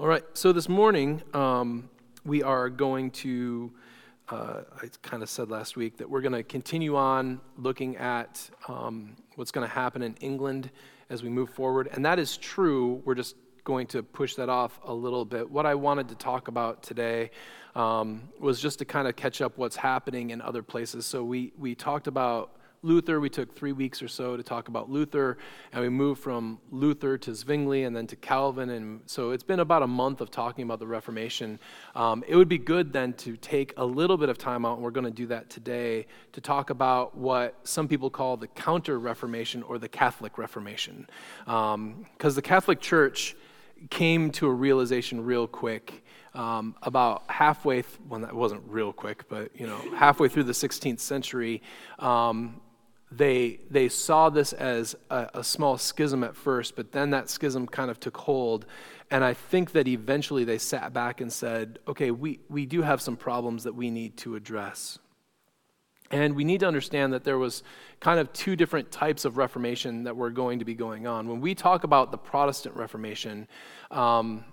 All right, so this morning um, we are going to, uh, I kind of said last week that we're going to continue on looking at um, what's going to happen in England as we move forward. And that is true. We're just going to push that off a little bit. What I wanted to talk about today um, was just to kind of catch up what's happening in other places. So we, we talked about Luther. We took three weeks or so to talk about Luther, and we moved from Luther to Zwingli and then to Calvin. And so it's been about a month of talking about the Reformation. Um, it would be good then to take a little bit of time out, and we're going to do that today, to talk about what some people call the Counter Reformation or the Catholic Reformation. Because um, the Catholic Church came to a realization real quick. Um, about halfway, th- well, that wasn't real quick, but you know, halfway through the 16th century, um, they, they saw this as a, a, small schism at first, but then that schism kind of took hold. And I think that eventually they sat back and said, okay, we, we do have some problems that we need to address. And we need to understand that there was kind of two different types of Reformation that were going to be going on. When we talk about the Protestant Reformation, um,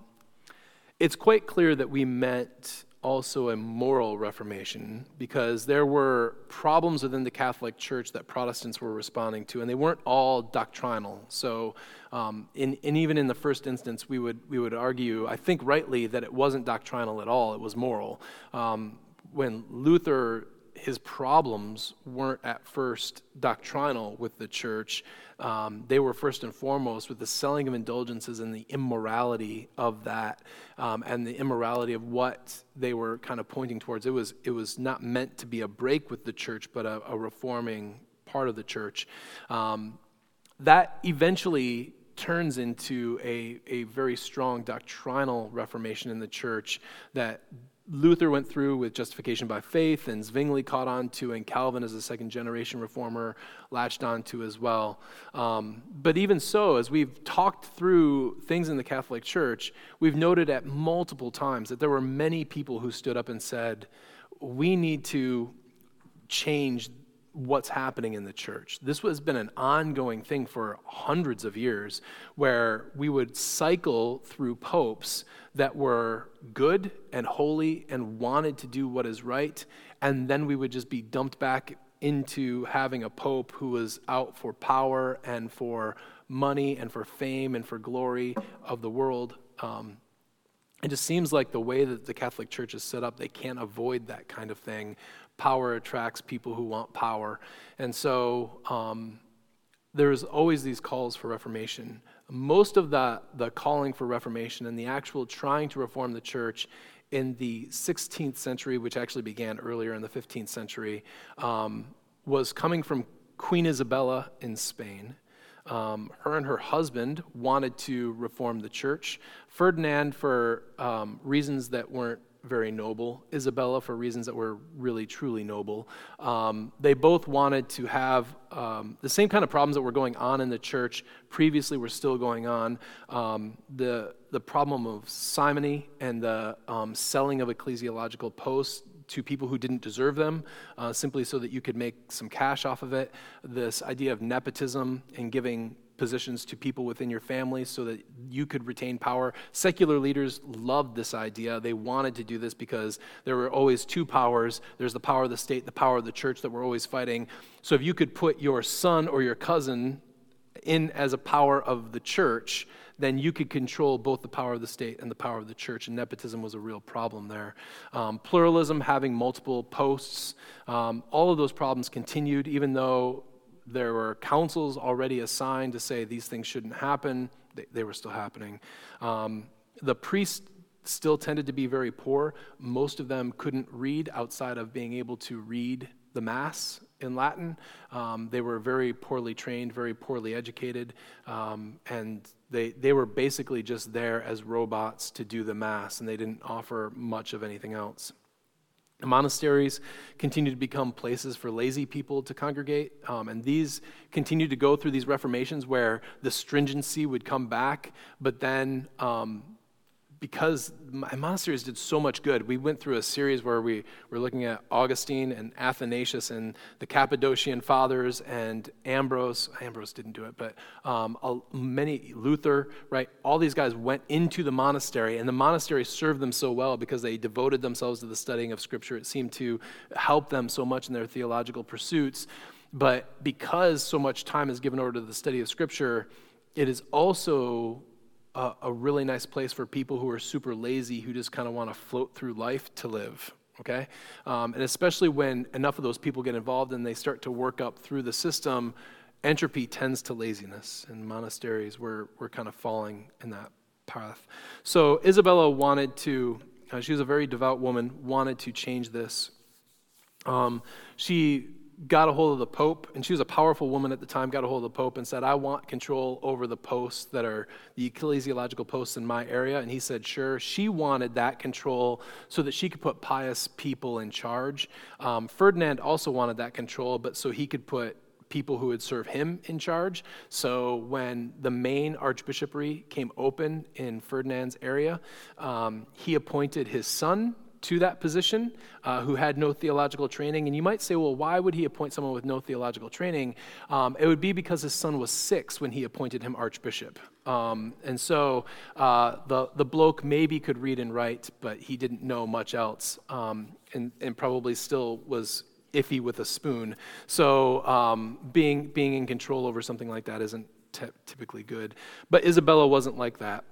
it's quite clear that we meant also a moral reformation because there were problems within the Catholic Church that Protestants were responding to, and they weren't all doctrinal. So, um, in, and even in the first instance, we would, we would argue, I think rightly, that it wasn't doctrinal at all, it was moral. Um, when Luther his problems weren't at first doctrinal with the church. Um, they were first and foremost with the selling of indulgences and the immorality of that, um, and the immorality of what they were kind of pointing towards. It was it was not meant to be a break with the church, but a, a reforming part of the church. Um, that eventually turns into a, a very strong doctrinal reformation in the church that Luther went through with justification by faith, and Zwingli caught on to, and Calvin, as a second generation reformer, latched on to as well. Um, but even so, as we've talked through things in the Catholic Church, we've noted at multiple times that there were many people who stood up and said, We need to change what's happening in the church. This has been an ongoing thing for hundreds of years where we would cycle through popes that were good and holy and wanted to do what is right, and then we would just be dumped back into having a pope who was out for power and for money and for fame and for glory of the world. Um, it just seems like the way that the Catholic Church is set up, they can't avoid that kind of thing power attracts people who want power. And so um, there's always these calls for reformation. Most of the, the calling for reformation and the actual trying to reform the church in the 16th century, which actually began earlier in the 15th century, um, was coming from Queen Isabella in Spain. Um, her and her husband wanted to reform the church. Ferdinand, for um, reasons that weren't very noble, Isabella for reasons that were really truly noble. Um, they both wanted to have um, the same kind of problems that were going on in the church previously were still going on. Um, the, the problem of simony and the um, selling of ecclesiological posts to people who didn't deserve them, uh, simply so that you could make some cash off of it. This idea of nepotism and giving positions to people within your family so that you could retain power. Secular leaders loved this idea. They wanted to do this because there were always two powers there's the power of the state, the power of the church that we're always fighting. So if you could put your son or your cousin in as a power of the church, then you could control both the power of the state and the power of the church. And nepotism was a real problem there. Um, pluralism, having multiple posts, um, all of those problems continued, even though there were councils already assigned to say these things shouldn't happen. They, they were still happening. Um, the priests still tended to be very poor. Most of them couldn't read outside of being able to read the Mass in Latin. Um, they were very poorly trained, very poorly educated, um, and they, they were basically just there as robots to do the Mass, and they didn't offer much of anything else. Monasteries continued to become places for lazy people to congregate, um, and these continued to go through these reformations where the stringency would come back, but then um, because my monasteries did so much good. We went through a series where we were looking at Augustine and Athanasius and the Cappadocian Fathers and Ambrose. Ambrose didn't do it, but um, many Luther, right? All these guys went into the monastery, and the monastery served them so well because they devoted themselves to the studying of Scripture. It seemed to help them so much in their theological pursuits. But because so much time is given over to the study of Scripture, it is also a, a really nice place for people who are super lazy, who just kind of want to float through life to live okay? Um, and especially when enough of those people get involved and they start to work up through the system, entropy tends to laziness. And monasteries, we're, we're kind of falling in that path. So Isabella wanted to, uh, she was a very devout woman, wanted to change this. Um, she got a hold of the Pope, and she was a powerful woman at the time, got a hold of the Pope and said, I want control over the posts that are the ecclesiological posts in my area. And he said, sure. She wanted that control so that she could put pious people in charge. Um, Ferdinand also wanted that control, but so he could put people who would serve him in charge. So when the main archbishopry came open in Ferdinand's area, um, he appointed his son to that position uh, who had no theological training. And you might say, well, why would he appoint someone with no theological training? Um, it would be because his son was six when he appointed him archbishop. Um, and so uh, the, the bloke maybe could read and write, but he didn't know much else um, and, and probably still was iffy with a spoon. So um, being, being in control over something like that isn't t- typically good. But Isabella wasn't like that.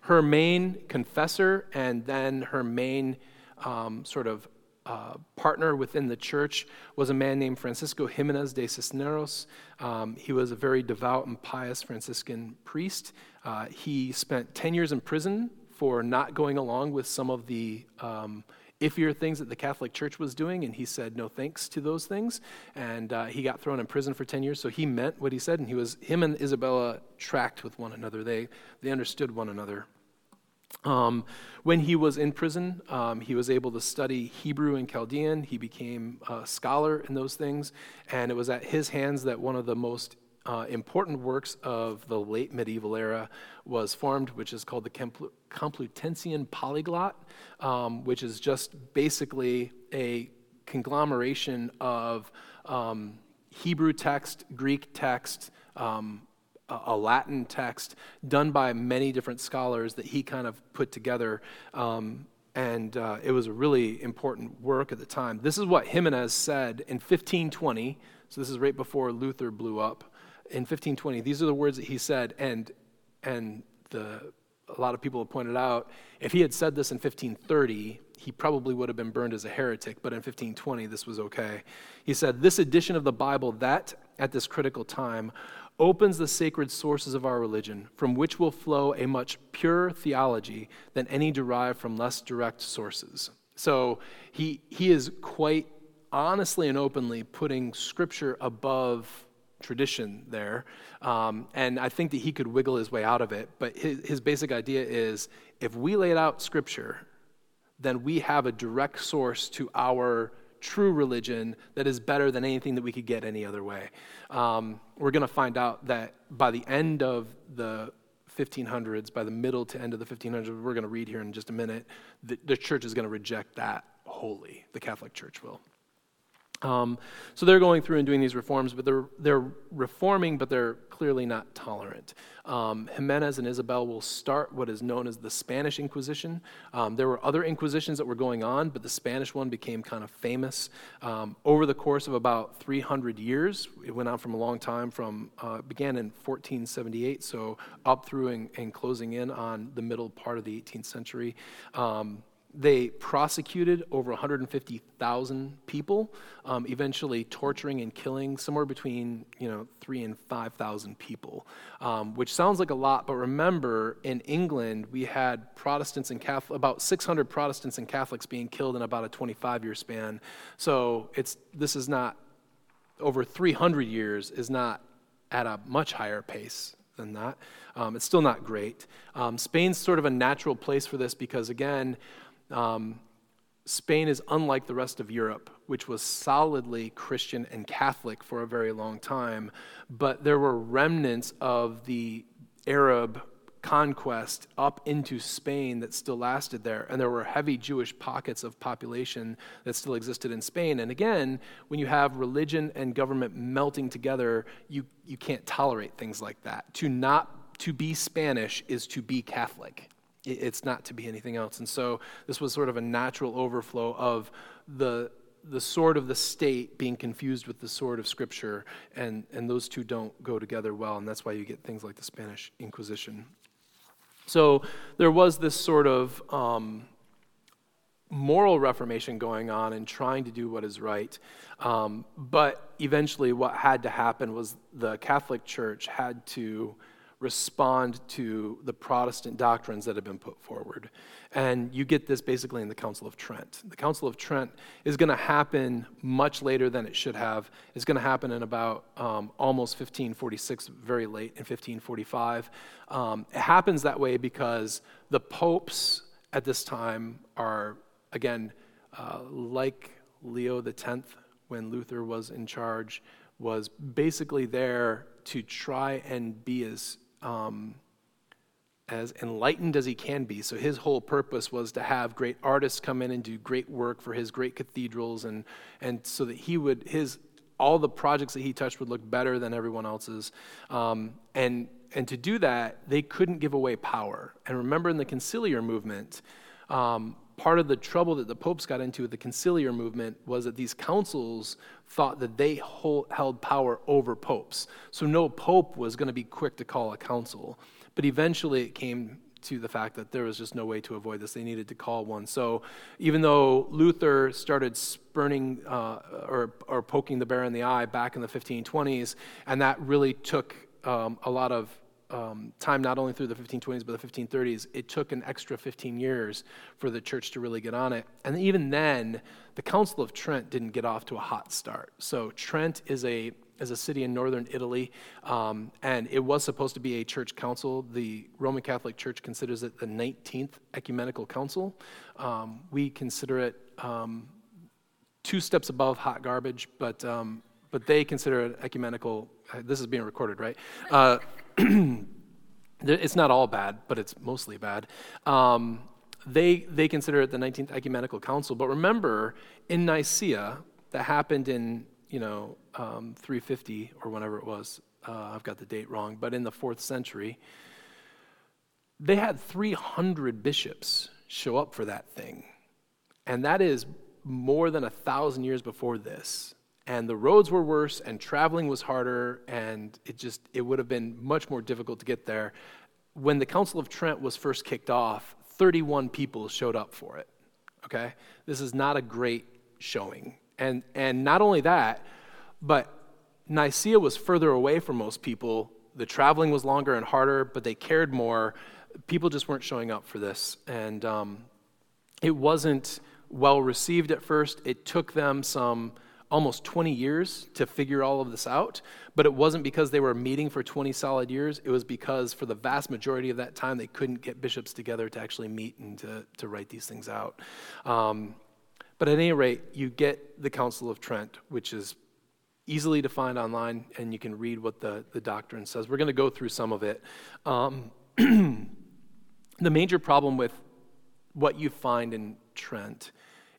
Her main confessor and then her main um, sort of uh, partner within the church was a man named Francisco Jimenez de Cisneros. Um, he was a very devout and pious Franciscan priest. Uh, he spent 10 years in prison for not going along with some of the um, iffier things that the Catholic Church was doing, and he said no thanks to those things. And uh, he got thrown in prison for 10 years, so he meant what he said, and he was, him and Isabella tracked with one another. They, they understood one another. Um, when he was in prison, um, he was able to study Hebrew and Chaldean. He became a scholar in those things, and it was at his hands that one of the most uh, important works of the late medieval era was formed, which is called the Complutensian Polyglot, um, which is just basically a conglomeration of um, Hebrew text, Greek text, um, a Latin text done by many different scholars that he kind of put together. Um, and uh, it was a really important work at the time. This is what Jimenez said in 1520. So this is right before Luther blew up. In 1520, these are the words that he said, and and the a lot of people have pointed out if he had said this in 1530, he probably would have been burned as a heretic, but in 1520, this was okay. He said, This edition of the Bible that, at this critical time, opens the sacred sources of our religion, from which will flow a much purer theology than any derived from less direct sources. So he, he is quite honestly and openly putting scripture above tradition there. Um, and I think that he could wiggle his way out of it. But his, his basic idea is if we laid out scripture, then we have a direct source to our true religion that is better than anything that we could get any other way. Um, we're going to find out that by the end of the 1500s, by the middle to end of the 1500s, we're going to read here in just a minute, the, the church is going to reject that wholly. The Catholic Church will. Um, so they're going through and doing these reforms, but they're, they're reforming, but they're clearly not tolerant. Um, Jimenez and Isabel will start what is known as the Spanish Inquisition. Um, there were other inquisitions that were going on, but the Spanish one became kind of famous. Um, over the course of about 300 years, it went on from a long time, from uh, began in 1478, so up through and, and, closing in on the middle part of the 18th century. They prosecuted over 150,000 people, um, eventually torturing and killing somewhere between you know three and 5,000 people, um, which sounds like a lot. But remember, in England, we had Protestants and Catholic, about 600 Protestants and Catholics being killed in about a 25-year span. So it's this is not over 300 years is not at a much higher pace than that. Um, it's still not great. Um, Spain's sort of a natural place for this because again. Um, Spain is unlike the rest of Europe, which was solidly Christian and Catholic for a very long time, but there were remnants of the Arab conquest up into Spain that still lasted there. And there were heavy Jewish pockets of population that still existed in Spain. And again, when you have religion and government melting together, you, you can't tolerate things like that. To not to be Spanish is to be Catholic. It's not to be anything else. And so this was sort of a natural overflow of the the sword of the state being confused with the sword of scripture, and, and those two don't go together well, and that's why you get things like the Spanish Inquisition. So there was this sort of um, moral reformation going on and trying to do what is right. Um, but eventually, what had to happen was the Catholic Church had to respond to the Protestant doctrines that have been put forward. And you get this basically in the Council of Trent. The Council of Trent is going to happen much later than it should have. It's going to happen in about um, almost 1546, very late in 1545. Um, it happens that way because the popes at this time are, again, uh, like Leo X when Luther was in charge, was basically there to try and be as um, as enlightened as he can be. So his whole purpose was to have great artists come in and do great work for his great cathedrals, and and so that he would his all the projects that he touched would look better than everyone else's. Um, and and to do that, they couldn't give away power. And remember, in the conciliar movement. Um, part of the trouble that the popes got into with the conciliar movement was that these councils thought that they hold, held power over popes. So no pope was going to be quick to call a council. But eventually it came to the fact that there was just no way to avoid this. They needed to call one. So even though Luther started spurning uh, or, or poking the bear in the eye back in the 1520s, and that really took um, a lot of um, time not only through the 1520s but the 1530s, it took an extra 15 years for the church to really get on it. And even then, the Council of Trent didn't get off to a hot start. So Trent is a is a city in northern Italy, um, and it was supposed to be a church council. The Roman Catholic Church considers it the 19th ecumenical council. Um, we consider it um, two steps above hot garbage, but um, but they consider it ecumenical. This is being recorded, right? Uh, it's not all bad, but it's mostly bad. Um, they, they consider it the 19th Ecumenical Council. But remember, in Nicaea, that happened in, you know, um, 350 or whenever it was, uh, I've got the date wrong, but in the fourth century, they had 300 bishops show up for that thing. And that is more than a thousand years before this and the roads were worse and traveling was harder and it just it would have been much more difficult to get there. When the council of trent was first kicked off 31 people showed up for it okay? This is not a great showing. And and not only that but nicaea was further away from most people. The traveling was longer and harder but they cared more. People just weren't showing up for this. And um, it wasn't well received at first. It took them some almost 20 years to figure all of this out, but it wasn't because they were meeting for 20 solid years. It was because for the vast majority of that time, they couldn't get bishops together to actually meet and to, to write these things out. Um, but at any rate, you get the Council of Trent, which is easily to find online, and you can read what the, the doctrine says. We're going to go through some of it. Um, the major problem with what you find in Trent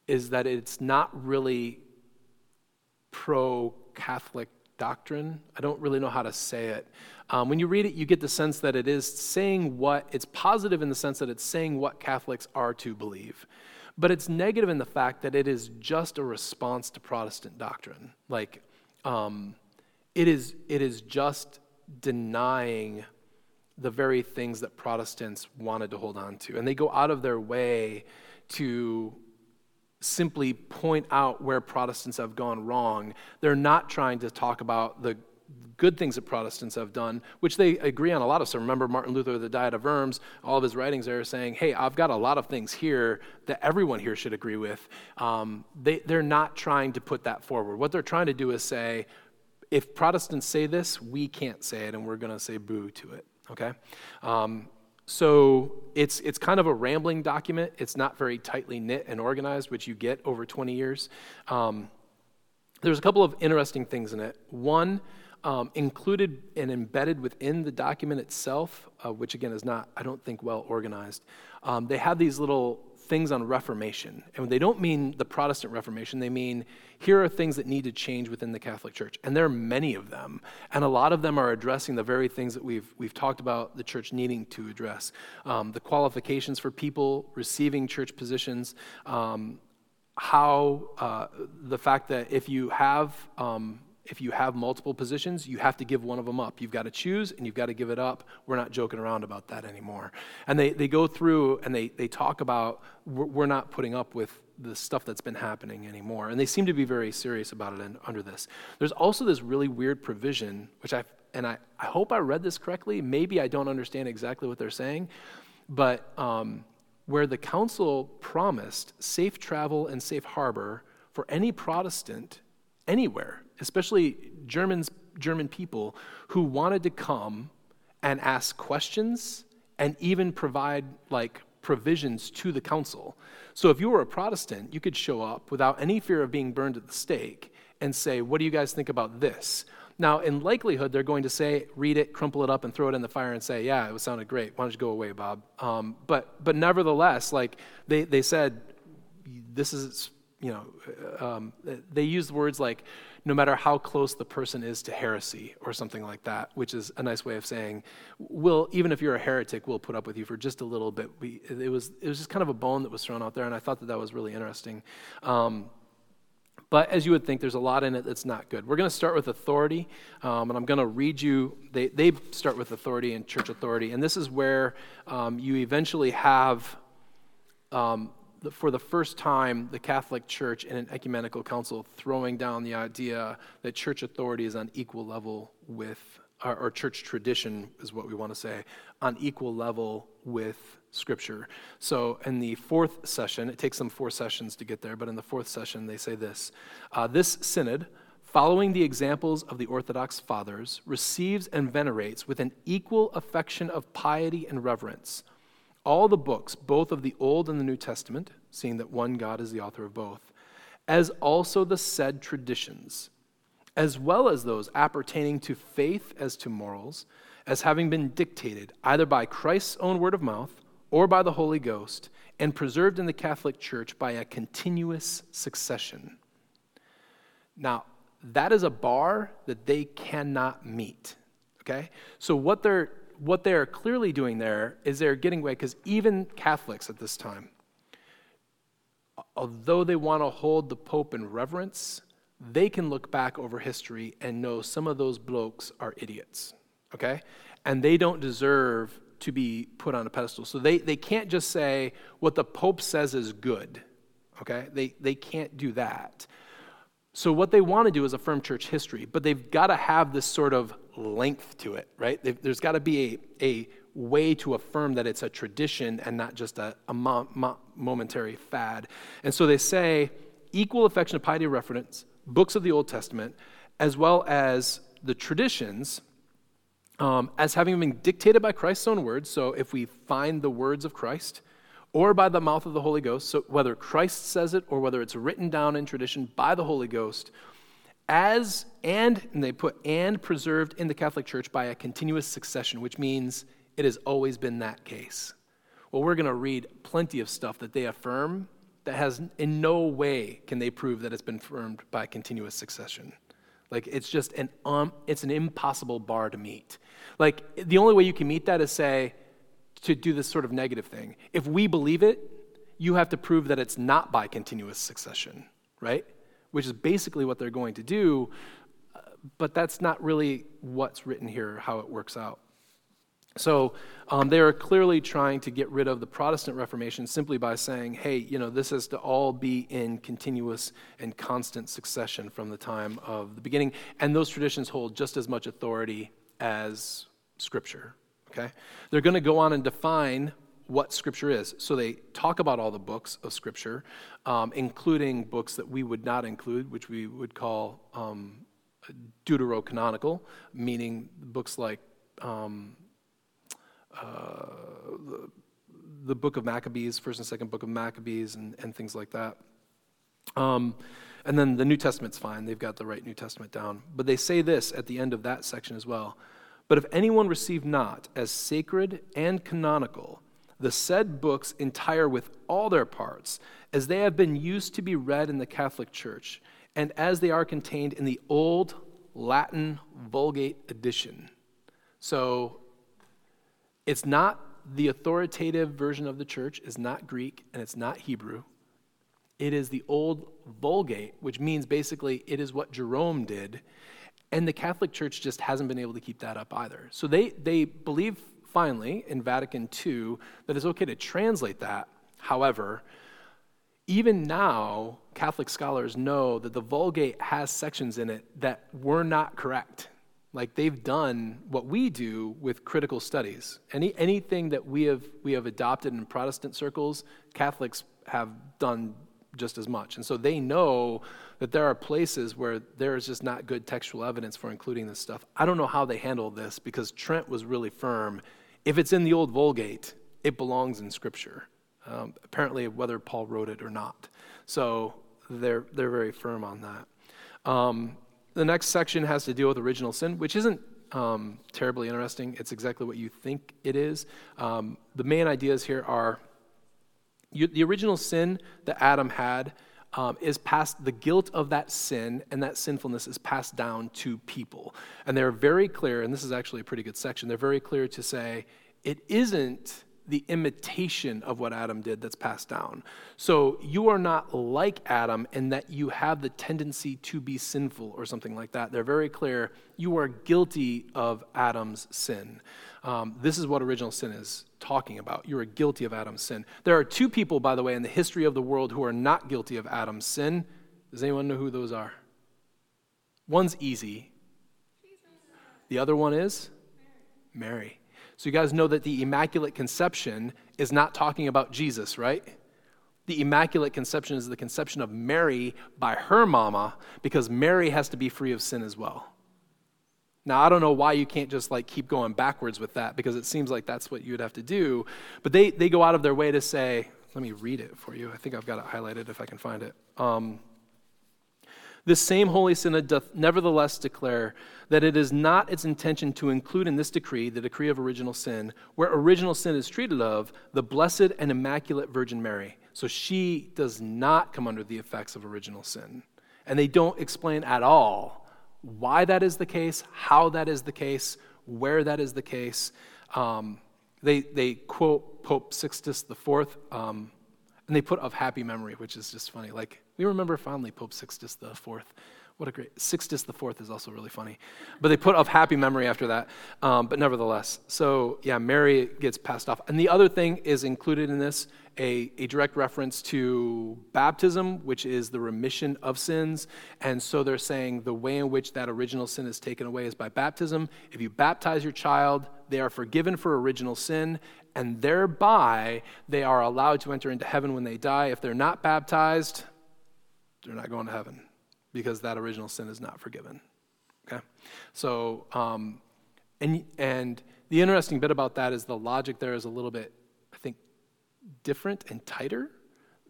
is that it's not really pro Catholic doctrine. I don't really know how to say it. Um, when you read it, you get the sense that it is saying what, it's positive in the sense that it's saying what Catholics are to believe. But it's negative in the fact that it is just a response to Protestant doctrine. Like, um, it, is, it is just denying the very things that Protestants wanted to hold on to. And they go out of their way to simply point out where Protestants have gone wrong. They're not trying to talk about the good things that Protestants have done, which they agree on a lot of. So remember Martin Luther, the Diet of Worms, all of his writings are saying, hey, I've got a lot of things here that everyone here should agree with. Um, they, they're not trying to put that forward. What they're trying to do is say, if Protestants say this, we can't say it, and we're going to say boo to it, okay? Um, so it's, it's kind of a rambling document. It's not very tightly knit and organized, which you get over 20 years. Um, there's a couple of interesting things in it. One, um, included and embedded within the document itself, uh, which again is not, I don't think, well organized. Um, they have these little things on Reformation. And they don't mean the Protestant Reformation, they mean here are things that need to change within the Catholic Church. And there are many of them. And a lot of them are addressing the very things that we've, we've talked about the church needing to address um, the qualifications for people receiving church positions. Um, how uh, the fact that if you have um, if you have multiple positions, you have to give one of them up. You've got to choose and you've got to give it up. We're not joking around about that anymore. And they, they go through and they, they talk about we're not putting up with the stuff that's been happening anymore. And they seem to be very serious about it under this. There's also this really weird provision, which I, and I, I hope I read this correctly. Maybe I don't understand exactly what they're saying, but um, where the council promised safe travel and safe harbor for any Protestant anywhere especially Germans, German people who wanted to come and ask questions and even provide like provisions to the council. So if you were a Protestant, you could show up without any fear of being burned at the stake and say, What do you guys think about this? Now, in likelihood, they're going to say, read it, crumple it up, and throw it in the fire and say, Yeah, it sounded great. Why don't you go away, Bob? Um, but, but nevertheless, like they, they said, this is, you know, um, they used words like, no matter how close the person is to heresy or something like that, which is a nice way of saying, we'll, even if you're a heretic, we'll put up with you for just a little bit. We, it, was, it was just kind of a bone that was thrown out there, and I thought that that was really interesting. Um, but as you would think, there's a lot in it that's not good. We're going to start with authority, um, and I'm going to read you. They, they start with authority and church authority, and this is where um, you eventually have um, for the first time, the Catholic Church in an ecumenical council throwing down the idea that church authority is on equal level with, or, or church tradition is what we want to say, on equal level with Scripture. So in the fourth session, it takes them four sessions to get there, but in the fourth session, they say this uh, This synod, following the examples of the Orthodox fathers, receives and venerates with an equal affection of piety and reverence all the books, both of the Old and the New Testament, seeing that one God is the author of both, as also the said traditions, as well as those appertaining to faith as to morals, as having been dictated either by Christ's own word of mouth or by the Holy Ghost, and preserved in the Catholic Church by a continuous succession. Now, that is a bar that they cannot meet. Okay? So, what they're what they are clearly doing there is they're getting away, because even Catholics at this time, although they want to hold the Pope in reverence, they can look back over history and know some of those blokes are idiots, okay? And they don't deserve to be put on a pedestal. So they, they can't just say what the Pope says is good, okay? They, they can't do that. So what they want to do is affirm church history, but they've got to have this sort of length to it, right? There's got to be a, a way to affirm that it's a tradition and not just a, a mo- mo- momentary fad. And so they say equal affection of piety reference, books of the Old Testament, as well as the traditions um, as having been dictated by Christ's own words. So if we find the words of Christ, or by the mouth of the Holy Ghost, so whether Christ says it or whether it's written down in tradition by the Holy Ghost, as and, and they put and preserved in the Catholic Church by a continuous succession, which means it has always been that case. Well, we're going to read plenty of stuff that they affirm that has in no way can they prove that it's been affirmed by continuous succession. Like it's just an um, it's an impossible bar to meet. Like the only way you can meet that is say to do this sort of negative thing. If we believe it, you have to prove that it's not by continuous succession, right? which is basically what they're going to do, but that's not really what's written here, how it works out. So um, they are clearly trying to get rid of the Protestant Reformation simply by saying, hey, you know, this has to all be in continuous and constant succession from the time of the beginning. And those traditions hold just as much authority as Scripture. Okay? They're going to go on and define what Scripture is. So they talk about all the books of Scripture, um, including books that we would not include, which we would call um, deuterocanonical, meaning books like um, uh, the, the, book of Maccabees, first and second book of Maccabees, and, and things like that. Um, and then the New Testament's fine. They've got the right New Testament down. But they say this at the end of that section as well. But if anyone receive not as sacred and canonical the said books entire with all their parts, as they have been used to be read in the Catholic Church, and as they are contained in the old Latin Vulgate edition. So it's not the authoritative version of the church, is not Greek, and it's not Hebrew. It is the old Vulgate, which means basically it is what Jerome did. And the Catholic Church just hasn't been able to keep that up either. So they, they believe finally in Vatican II that it's okay to translate that. However, even now, Catholic scholars know that the Vulgate has sections in it that were not correct. Like they've done what we do with critical studies. Any, anything that we have, we have adopted in Protestant circles, Catholics have done just as much. And so they know that there are places where there is just not good textual evidence for including this stuff. I don't know how they handle this because Trent was really firm. If it's in the old Vulgate, it belongs in Scripture. Um, apparently, whether Paul wrote it or not. So they're, they're very firm on that. Um, the next section has to deal with original sin, which isn't um, terribly interesting. It's exactly what you think it is. Um, the main ideas here are you, the original sin that Adam had um, is passed, the guilt of that sin and that sinfulness is passed down to people. And they're very clear, and this is actually a pretty good section, they're very clear to say it isn't the imitation of what Adam did that's passed down. So you are not like Adam in that you have the tendency to be sinful or something like that. They're very clear. You are guilty of Adam's sin. Um, this is what original sin is talking about. You are guilty of Adam's sin. There are two people, by the way, in the history of the world who are not guilty of Adam's sin. Does anyone know who those are? One's easy. The other one is Mary. So you guys know that the Immaculate Conception is not talking about Jesus, right? The Immaculate Conception is the conception of Mary by her mama because Mary has to be free of sin as well. Now, I don't know why you can't just like keep going backwards with that because it seems like that's what you would have to do. But they, they go out of their way to say, let me read it for you. I think I've got it highlighted if I can find it. Um, this same Holy Synod doth nevertheless declare that it is not its intention to include in this decree, the decree of original sin, where original sin is treated of, the blessed and immaculate Virgin Mary. So she does not come under the effects of original sin. And they don't explain at all why that is the case, how that is the case, where that is the case. Um, they, they quote Pope Sixtus IV, um, and they put of happy memory, which is just funny. Like, we remember fondly Pope Sixtus IV. What a great, Sixtus IV is also really funny. But they put of happy memory after that. Um, but nevertheless, so yeah, Mary gets passed off. And the other thing is included in this a, a direct reference to baptism, which is the remission of sins. And so they're saying the way in which that original sin is taken away is by baptism. If you baptize your child, they are forgiven for original sin, and thereby they are allowed to enter into heaven when they die. If they're not baptized, they're not going to heaven because that original sin is not forgiven. Okay? So, um, and, and the interesting bit about that is the logic there is a little bit, I think, different and tighter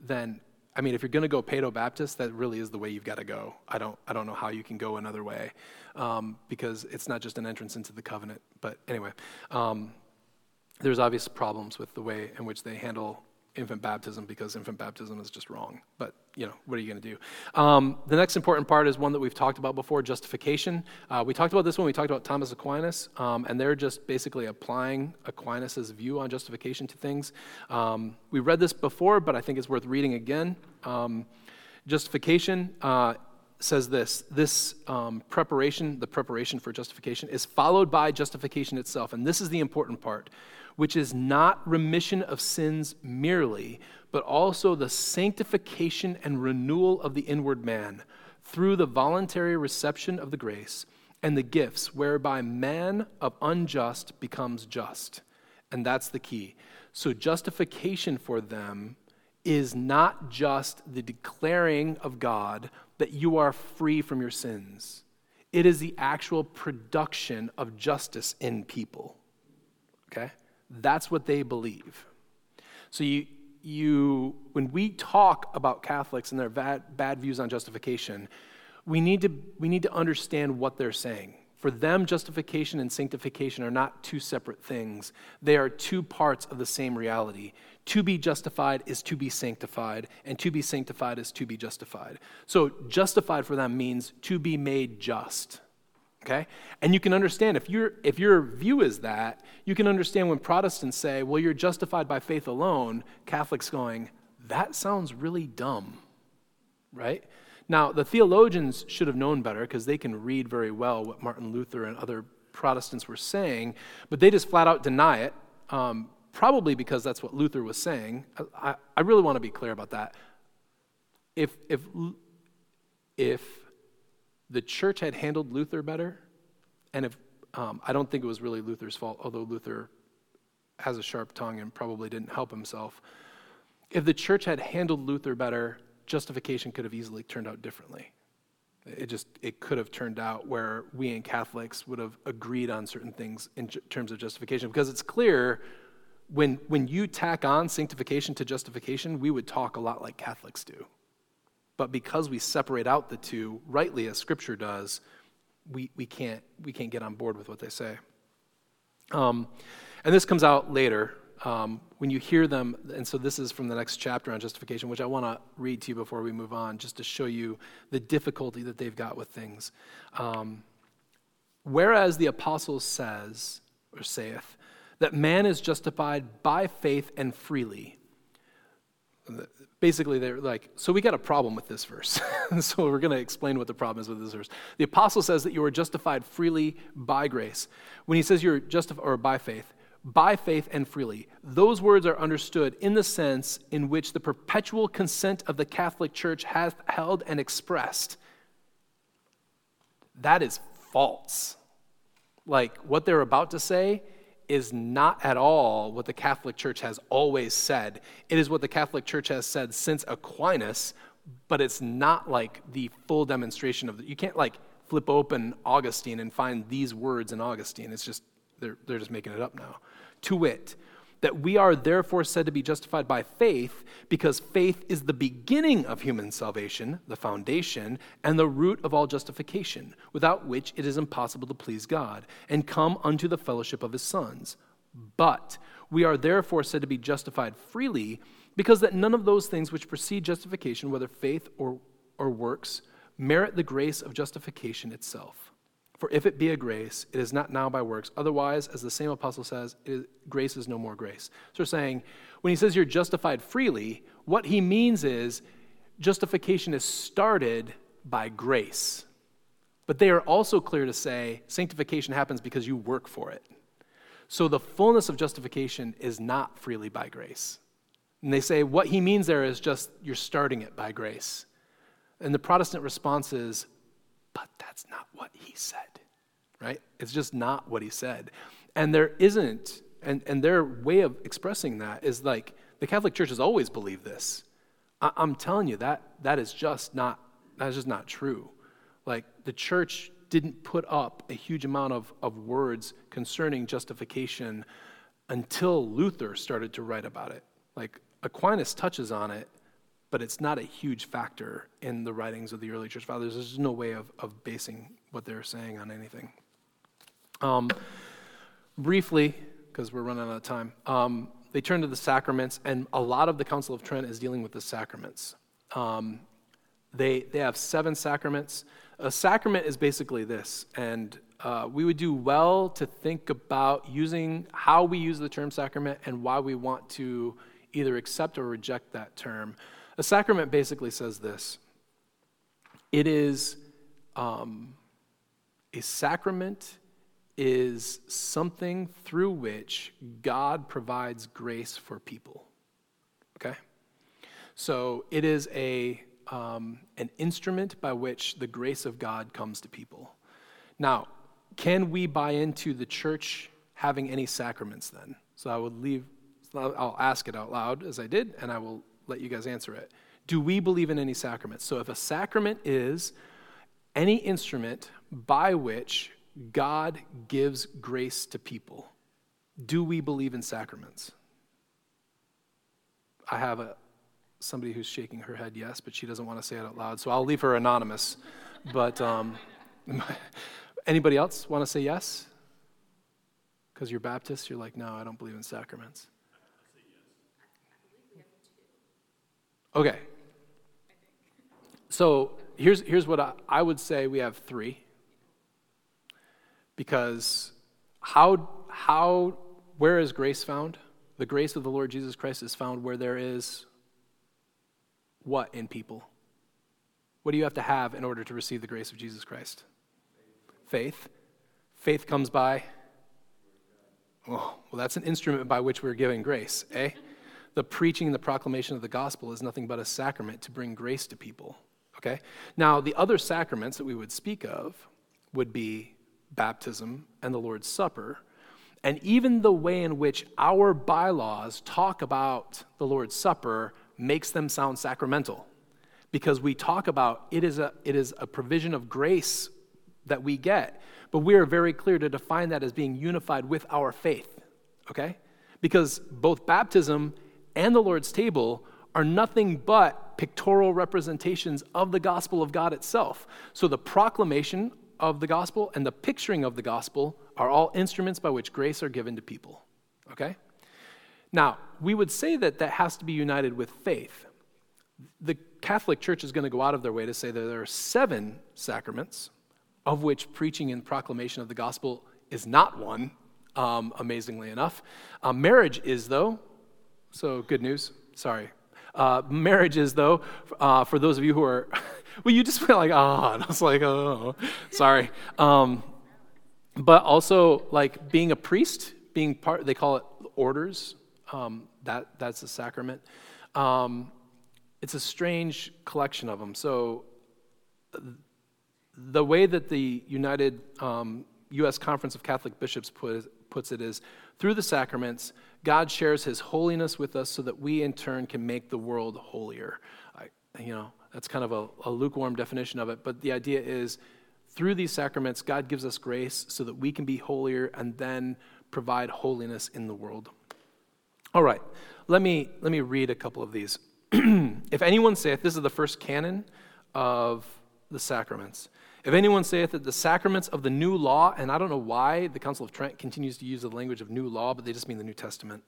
than, I mean, if you're going to go Paedo Baptist, that really is the way you've got to go. I don't, I don't know how you can go another way um, because it's not just an entrance into the covenant. But anyway, um, there's obvious problems with the way in which they handle infant baptism because infant baptism is just wrong. But, you know, what are you going to do? Um, the next important part is one that we've talked about before justification. Uh, we talked about this one, we talked about Thomas Aquinas, um, and they're just basically applying Aquinas' view on justification to things. Um, we read this before, but I think it's worth reading again. Um, justification. Uh, says this this um, preparation, the preparation for justification, is followed by justification itself. And this is the important part which is not remission of sins merely, but also the sanctification and renewal of the inward man through the voluntary reception of the grace and the gifts whereby man of unjust becomes just. And that's the key. So, justification for them is not just the declaring of God that you are free from your sins, it is the actual production of justice in people. Okay? That's what they believe. So you, you, when we talk about Catholics and their bad, bad views on justification, we need, to, we need to understand what they're saying. For them, justification and sanctification are not two separate things, they are two parts of the same reality. To be justified is to be sanctified, and to be sanctified is to be justified. So, justified for them means to be made just. Okay? And you can understand if, you if your view is that, you can understand when Protestants say, well, you're justified by faith alone, Catholics going, that sounds really dumb, right? Now, the theologians should have known better because they can read very well what Martin Luther and other Protestants were saying, but they just flat out deny it, um, probably because that's what Luther was saying. I, I really want to be clear about that. If, if, if the church had handled Luther better, and if um, I don't think it was really Luther's fault, although Luther has a sharp tongue and probably didn't help himself. If the church had handled Luther better, justification could have easily turned out differently. It just it could have turned out where we and Catholics would have agreed on certain things in j- terms of justification because it's clear when when you tack on sanctification to justification, we would talk a lot like Catholics do. But because we separate out the two, rightly as Scripture does, we, we, can't, we can't get on board with what they say. Um, and this comes out later um, when you hear them. And so this is from the next chapter on justification, which I want to read to you before we move on, just to show you the difficulty that they've got with things. Um, Whereas the apostle says, or saith, that man is justified by faith and freely basically they're like, so we got a problem with this verse. so we're going to explain what the problem is with this verse. The apostle says that you are justified freely by grace. When he says you're justified or by faith, by faith and freely, those words are understood in the sense in which the perpetual consent of the Catholic Church has held and expressed. That is false. Like what they're about to say is not at all what the Catholic Church has always said. It is what the Catholic Church has said since Aquinas, but it's not like the full demonstration of it. You can't like flip open Augustine and find these words in Augustine. It's just, they're, they're just making it up now. To wit, that we are therefore said to be justified by faith because faith is the beginning of human salvation, the foundation, and the root of all justification, without which it is impossible to please God and come unto the fellowship of his sons. But we are therefore said to be justified freely because that none of those things which precede justification, whether faith or, or works, merit the grace of justification itself. For if it be a grace, it is not now by works. Otherwise, as the same apostle says, is, grace is no more grace. So we're saying, when he says you're justified freely, what he means is justification is started by grace. But they are also clear to say sanctification happens because you work for it. So the fullness of justification is not freely by grace. And they say what he means there is just you're starting it by grace. And the Protestant response is, but that's not what he said right? It's just not what he said. And there isn't, and, and their way of expressing that is like the Catholic Church has always believed this. I, I'm telling you that that is just not that is just not true. Like the church didn't put up a huge amount of, of words concerning justification until Luther started to write about it. Like Aquinas touches on it, but it's not a huge factor in the writings of the early church fathers. There's no way of, of basing what they're saying on anything. Um, briefly, because we're running out of time, um, they turn to the sacraments, and a lot of the Council of Trent is dealing with the sacraments. Um, they, they have seven sacraments. A sacrament is basically this, and uh, we would do well to think about using how we use the term sacrament and why we want to either accept or reject that term. A sacrament basically says this it is um, a sacrament is something through which God provides grace for people. Okay? So it is a, um, an instrument by which the grace of God comes to people. Now, can we buy into the church having any sacraments then? So I would leave, I'll ask it out loud as I did, and I will let you guys answer it. Do we believe in any sacraments? So if a sacrament is any instrument by which God gives grace to people. Do we believe in sacraments? I have a, somebody who's shaking her head yes, but she doesn't want to say it out loud, so I'll leave her anonymous. But um, anybody else want to say yes? Because you're Baptist, you're like, no, I don't believe in sacraments. Okay. So here's, here's what I, I would say we have three. Because how, how, where is grace found? The grace of the Lord Jesus Christ is found where there is what in people? What do you have to have in order to receive the grace of Jesus Christ? Faith. Faith comes by. Oh, well, that's an instrument by which we're giving grace, eh? The preaching, and the proclamation of the gospel is nothing but a sacrament to bring grace to people, okay? Now, the other sacraments that we would speak of would be baptism and the Lord's Supper. And even the way in which our bylaws talk about the Lord's Supper makes them sound sacramental because we talk about it is a, it is a provision of grace that we get, but we are very clear to define that as being unified with our faith, okay? Because both baptism and the Lord's table are nothing but pictorial representations of the gospel of God itself. So the proclamation of the gospel and the picturing of the gospel are all instruments by which grace are given to people. Okay? Now, we would say that that has to be united with faith. The Catholic Church is going to go out of their way to say that there are seven sacraments, of which preaching and proclamation of the gospel is not one, um, amazingly enough. Uh, marriage is, though, so good news. Sorry. Uh, marriage is, though, uh, for those of you who are well, you just feel like, ah, oh. and I was like, oh, sorry. Um, but also, like being a priest, being part, they call it orders. Um, that, that's a sacrament. Um, it's a strange collection of them. So, the way that the United um, U.S. Conference of Catholic Bishops put, puts it is through the sacraments, God shares his holiness with us so that we in turn can make the world holier. I, you know, that's kind of a, a lukewarm definition of it. But the idea is through these sacraments, God gives us grace so that we can be holier and then provide holiness in the world. All right, let me, let me read a couple of these. if anyone saith, this is the first canon of the sacraments. If anyone saith that the sacraments of the new law, and I don't know why the Council of Trent continues to use the language of new law, but they just mean the New Testament,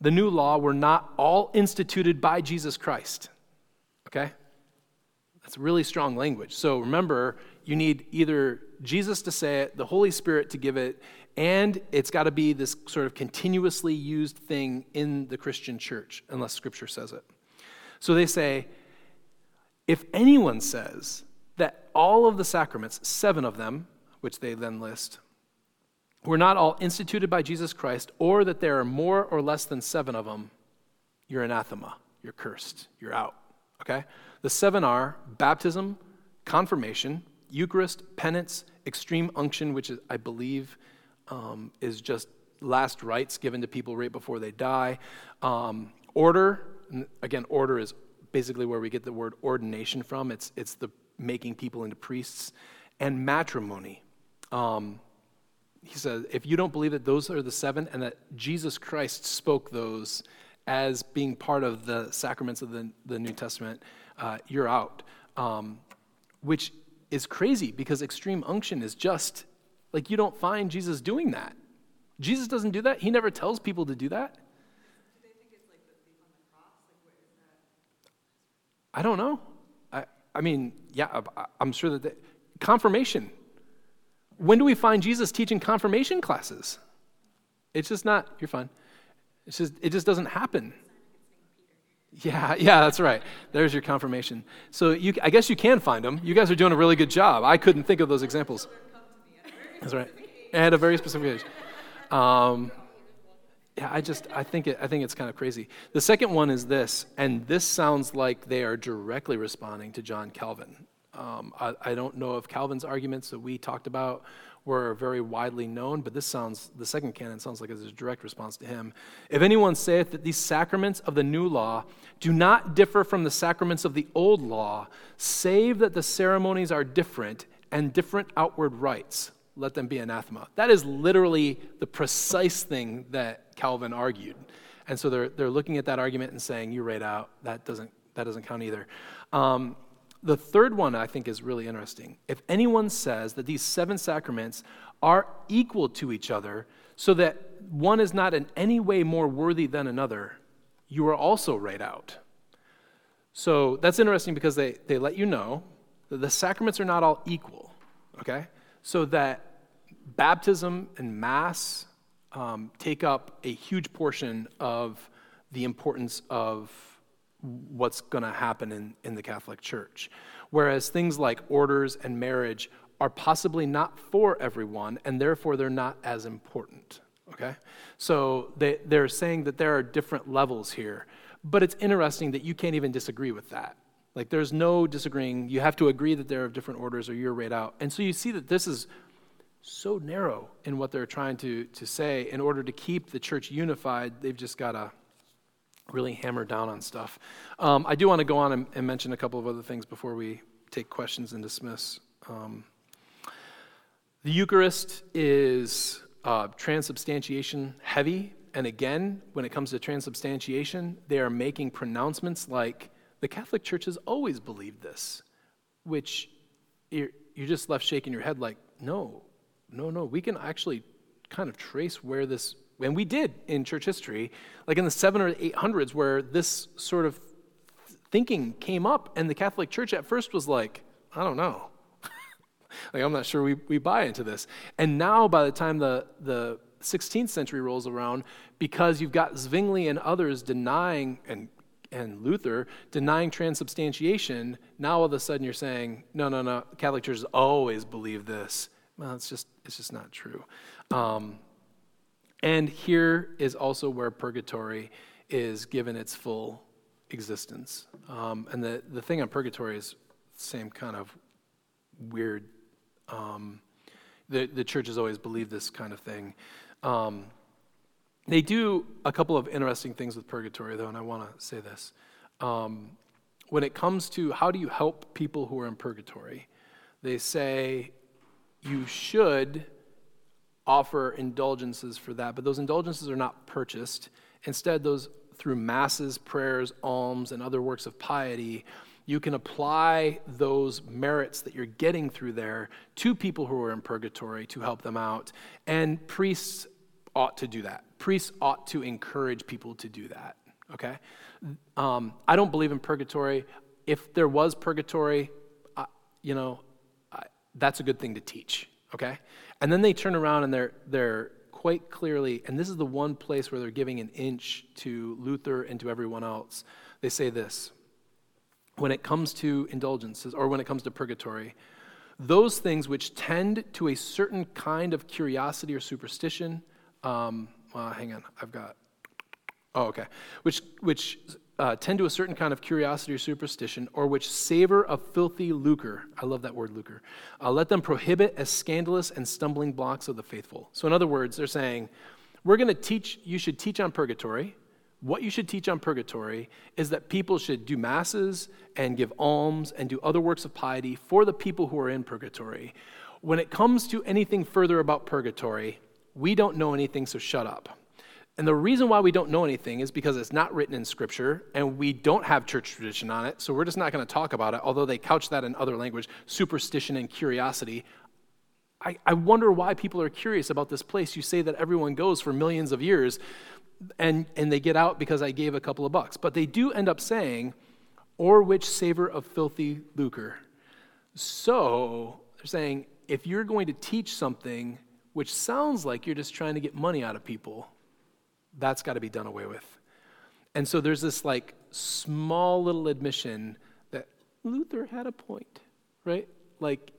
the new law were not all instituted by Jesus Christ. Okay? That's really strong language. So remember, you need either Jesus to say it, the Holy Spirit to give it, and it's got to be this sort of continuously used thing in the Christian church, unless Scripture says it. So they say, if anyone says all of the sacraments, seven of them, which they then list, were not all instituted by Jesus Christ, or that there are more or less than seven of them, you're anathema. You're cursed. You're out. Okay? The seven are baptism, confirmation, Eucharist, penance, extreme unction, which is, I believe um, is just last rites given to people right before they die. Um, order, again, order is basically where we get the word ordination from. It's, it's the making people into priests. And matrimony. Um, he says, if you don't believe that those are the seven and that Jesus Christ spoke those as being part of the sacraments of the, the New Testament, uh, you're out. Um, which is crazy because extreme unction is just like you don't find Jesus doing that. Jesus doesn't do that. He never tells people to do that. I don't know. I, mean, yeah, I'm sure that the, confirmation. When do we find Jesus teaching confirmation classes? It's just not, you're fine. It's just, it just doesn't happen. Yeah, yeah, that's right. There's your confirmation. So you, I guess you can find them. You guys are doing a really good job. I couldn't think of those examples. That's right. At a very specific age. Um, yeah, I just I think it, I think it's kind of crazy. The second one is this, and this sounds like they are directly responding to John Calvin. Um, I, I don't know if Calvin's arguments that we talked about were very widely known, but this sounds, the second canon sounds like it's a direct response to him. If anyone saith that these sacraments of the new law do not differ from the sacraments of the old law, save that the ceremonies are different and different outward rites, let them be anathema. That is literally the precise thing that Calvin argued. And so they're, they're looking at that argument and saying, you're right out. That doesn't, that doesn't count either. Um, the third one I think is really interesting. If anyone says that these seven sacraments are equal to each other, so that one is not in any way more worthy than another, you are also right out. So that's interesting because they, they let you know that the sacraments are not all equal, okay? So that baptism and Mass um, take up a huge portion of the importance of what's going to happen in, in the Catholic Church. Whereas things like orders and marriage are possibly not for everyone, and therefore they're not as important. Okay? So they, they're saying that there are different levels here. But it's interesting that you can't even disagree with that. Like there's no disagreeing. You have to agree that there are different orders or you're right out. And so you see that this is so narrow in what they're trying to, to say. In order to keep the church unified, they've just got to really hammer down on stuff. Um, I do want to go on and, and, mention a couple of other things before we take questions and dismiss. Um, the Eucharist is uh, transubstantiation heavy. And again, when it comes to transubstantiation, they are making pronouncements like, the Catholic Church has always believed this, which you're, you're just left shaking your head like, no, no, no. We can actually kind of trace where this and we did in church history, like in the seven or eight hundreds, where this sort of thinking came up, and the Catholic Church at first was like, I don't know. like, I'm not sure we, we buy into this. And now, by the time the, the 16th century rolls around, because you've got Zwingli and others denying, and, and Luther denying transubstantiation, now all of a sudden you're saying, no, no, no, Catholic Church has always believed this. Well, it's just, it's just not true. Um, and here is also where purgatory is given its full existence. Um, and the, the thing on purgatory is the same kind of weird. Um, the, the church has always believed this kind of thing. Um, they do a couple of interesting things with purgatory, though, and I want to say this. Um, when it comes to how do you help people who are in purgatory, they say you should offer indulgences for that, but those indulgences are not purchased. Instead, those through masses, prayers, alms, and other works of piety, you can apply those merits that you're getting through there to people who are in purgatory to help them out. And priests ought to do that. Priests ought to encourage people to do that. Okay? Um, I don't believe in purgatory. If there was purgatory, you know, that's a good thing to teach. Okay? And then they turn around and they're, they're quite clearly, and this is the one place where they're giving an inch to Luther and to everyone else. They say this when it comes to indulgences or when it comes to purgatory, those things which tend to a certain kind of curiosity or superstition. Um, uh, hang on, I've got. Oh, okay. Which, which uh, tend to a certain kind of curiosity or superstition, or which savor of filthy lucre. I love that word, lucre. Uh, let them prohibit as scandalous and stumbling blocks of the faithful. So, in other words, they're saying, we're going to teach, you should teach on purgatory. What you should teach on purgatory is that people should do masses and give alms and do other works of piety for the people who are in purgatory. When it comes to anything further about purgatory, we don't know anything, so shut up. And the reason why we don't know anything is because it's not written in Scripture and we don't have church tradition on it, so we're just not going to talk about it, although they couch that in other language superstition and curiosity. I, I wonder why people are curious about this place. You say that everyone goes for millions of years and, and they get out because I gave a couple of bucks. But they do end up saying, or which savor of filthy lucre. So they're saying, if you're going to teach something which sounds like you're just trying to get money out of people, that's got to be done away with. And so there's this like small little admission that Luther had a point, right? Like,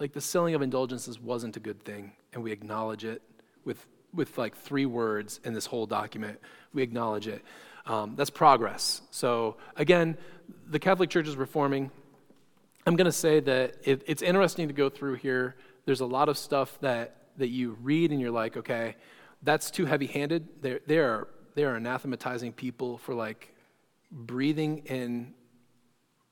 like the selling of indulgences wasn't a good thing, and we acknowledge it with, with like three words in this whole document. We acknowledge it. Um, that's progress. So again, the Catholic Church is reforming. I'm going to say that it, it's interesting to go through here. There's a lot of stuff that, that you read and you're like, okay, that's too heavy handed. They're, they, are, they are anathematizing people for like breathing in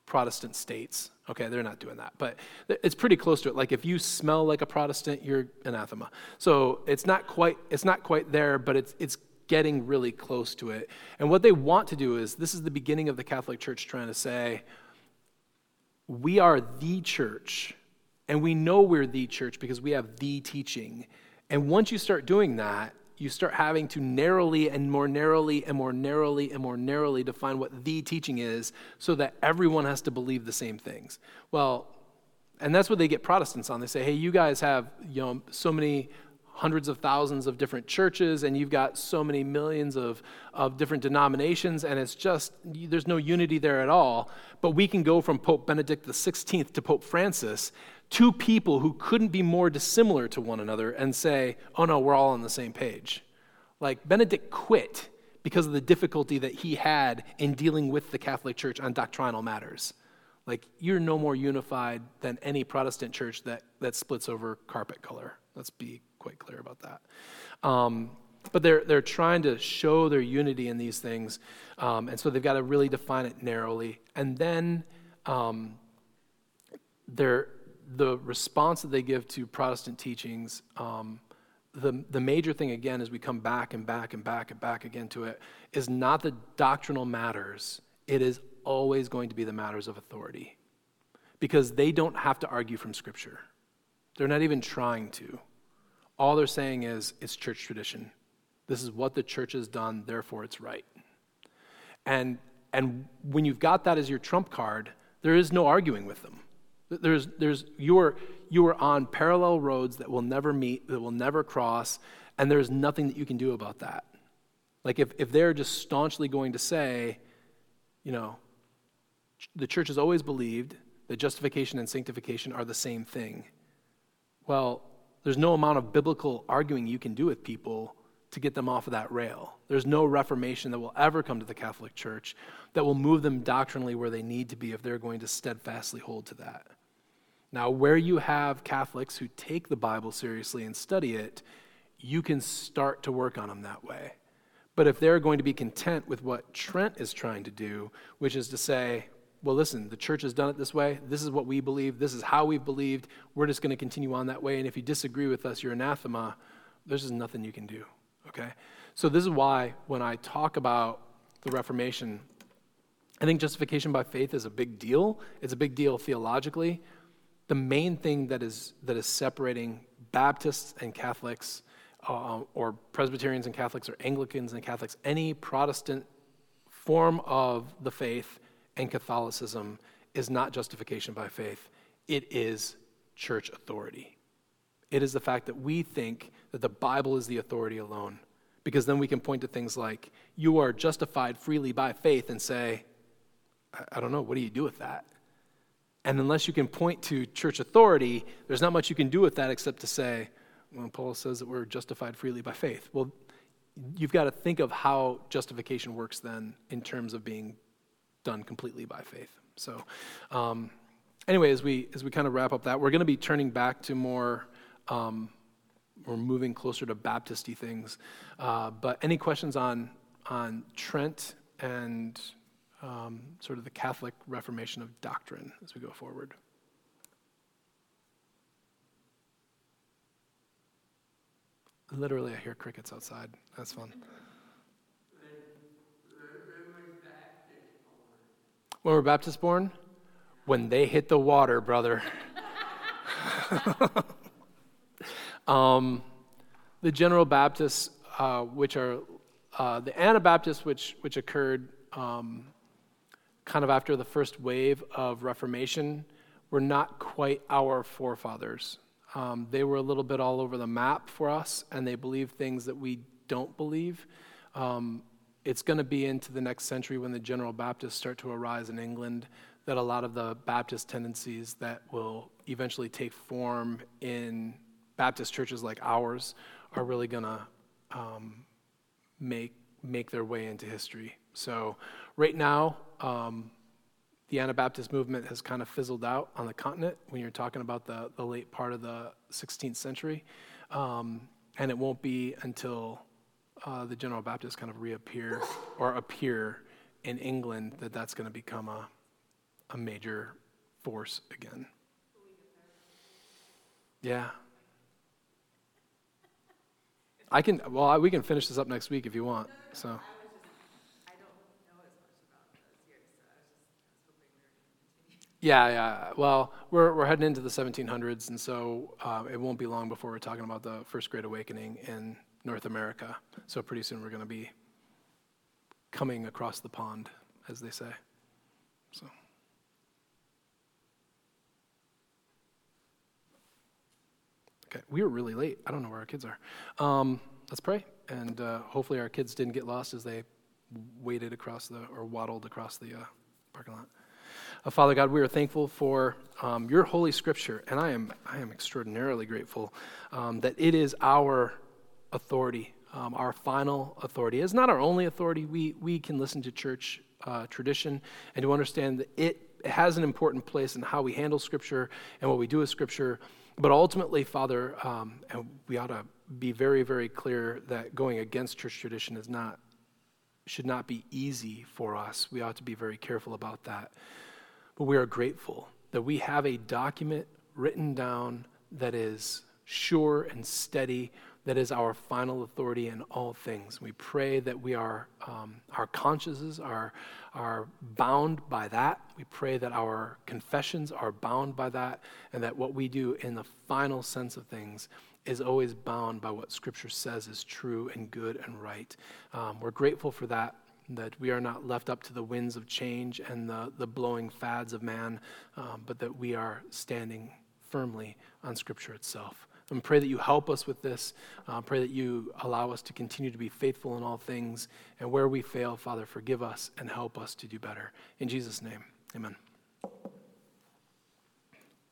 Protestant states. Okay, they're not doing that, but it's pretty close to it. Like if you smell like a Protestant, you're anathema. So it's not quite it's not quite there, but it's it's getting really close to it. And what they want to do is this is the beginning of the Catholic Church trying to say, we are the church, and we know we're the church because we have the teaching. And once you start doing that, you start having to narrowly and more narrowly and more narrowly and more narrowly define what the teaching is so that everyone has to believe the same things. Well, and that's what they get Protestants on. They say, hey, you guys have you know, so many hundreds of thousands of different churches and you've got so many millions of, of different denominations and it's just there's no unity there at all but we can go from pope benedict xvi to pope francis two people who couldn't be more dissimilar to one another and say oh no we're all on the same page like benedict quit because of the difficulty that he had in dealing with the catholic church on doctrinal matters like you're no more unified than any protestant church that, that splits over carpet color let's be quite clear about that. Um, but they're, they're trying to show their unity in these things. Um, and so they've got to really define it narrowly. And then um, the response that they give to Protestant teachings, um, the, the major thing, again, as we come back and back and back and back again to it, is not the doctrinal matters. It is always going to be the matters of authority. Because they don't have to argue from Scripture, they're not even trying to. All they're saying is it's church tradition. This is what the church has done, therefore it's right. And, and when you've got that as your trump card, there is no arguing with them. There's, there's, you're, you are on parallel roads that will never meet, that will never cross, and there's nothing that you can do about that. Like if, if they're just staunchly going to say, you know, the church has always believed that justification and sanctification are the same thing. Well, there's no amount of biblical arguing you can do with people to get them off of that rail. There's no reformation that will ever come to the Catholic Church that will move them doctrinally where they need to be if they're going to steadfastly hold to that. Now, where you have Catholics who take the Bible seriously and study it, you can start to work on them that way. But if they're going to be content with what Trent is trying to do, which is to say, well, listen, the church has done it this way. This is what we believe. This is how we've believed. We're just going to continue on that way. And if you disagree with us, you're anathema. There's just nothing you can do. Okay? So, this is why when I talk about the Reformation, I think justification by faith is a big deal. It's a big deal theologically. The main thing that is, that is separating Baptists and Catholics, uh, or Presbyterians and Catholics, or Anglicans and Catholics, any Protestant form of the faith and Catholicism is not justification by faith, it is church authority. It is the fact that we think that the Bible is the authority alone, because then we can point to things like, you are justified freely by faith, and say, I, don't know, what do you do with that? And unless you can point to church authority, there's not much you can do with that except to say, well, Paul says that we're justified freely by faith. Well, you've got to think of how justification works then in terms of being done completely by faith. So, um, anyway, as we as we kind of wrap up that, we're going to be turning back to more. Um, we're moving closer to Baptisty things. Uh, but any questions on on Trent and um, sort of the Catholic Reformation of doctrine as we go forward? Literally, I hear crickets outside. That's fun. When were Baptists born? When they hit the water, brother. um, the General Baptists, uh, which are uh, the Anabaptists, which, which occurred um, kind of after the first wave of Reformation, were not quite our forefathers. Um, they were a little bit all over the map for us, and they believed things that we don't believe. Um, it's going to be into the next century when the General Baptists start to arise in England that a lot of the Baptist tendencies that will eventually take form in Baptist churches like ours are really going to um, make make their way into history. So right now, um, the Anabaptist movement has kind of fizzled out on the continent when you're talking about the, the late part of the 16th century. Um, and it won't be until uh, the General Baptists kind of reappear or appear in England, that that's going to become a, a major force again. Yeah. I can, well, I- we can finish this up next week if you want, so. Yeah, yeah. Well, we're, we're heading into the 1700s, and so uh, it won't be long before we're talking about the First Great Awakening in North America. So pretty soon we're going to be coming across the pond, as they say. So. Okay, we were really late. I don't know where our kids are. Um, let's pray, and uh, hopefully our kids didn't get lost as they waded across the or waddled across the uh, parking lot. Uh, Father God, we are thankful for um, your holy scripture, and I am, I am extraordinarily grateful um, that it is our authority, um, our final authority. It's not our only authority. We, we can listen to church uh, tradition and to understand that it has an important place in how we handle scripture and what we do with scripture. But ultimately, Father, um, and we ought to be very, very clear that going against church tradition is not should not be easy for us. We ought to be very careful about that. But we are grateful that we have a document written down that is sure and steady, that is our final authority in all things. We pray that we are, um, our consciences are, are bound by that. We pray that our confessions are bound by that, and that what we do in the final sense of things is always bound by what Scripture says is true and good and right. Um, we're grateful for that, that we are not left up to the winds of change and the, the blowing fads of man, um, but that we are standing firmly on Scripture itself. And pray that you help us with this. Uh, pray that you allow us to continue to be faithful in all things. And where we fail, Father, forgive us and help us to do better. In Jesus' name, amen.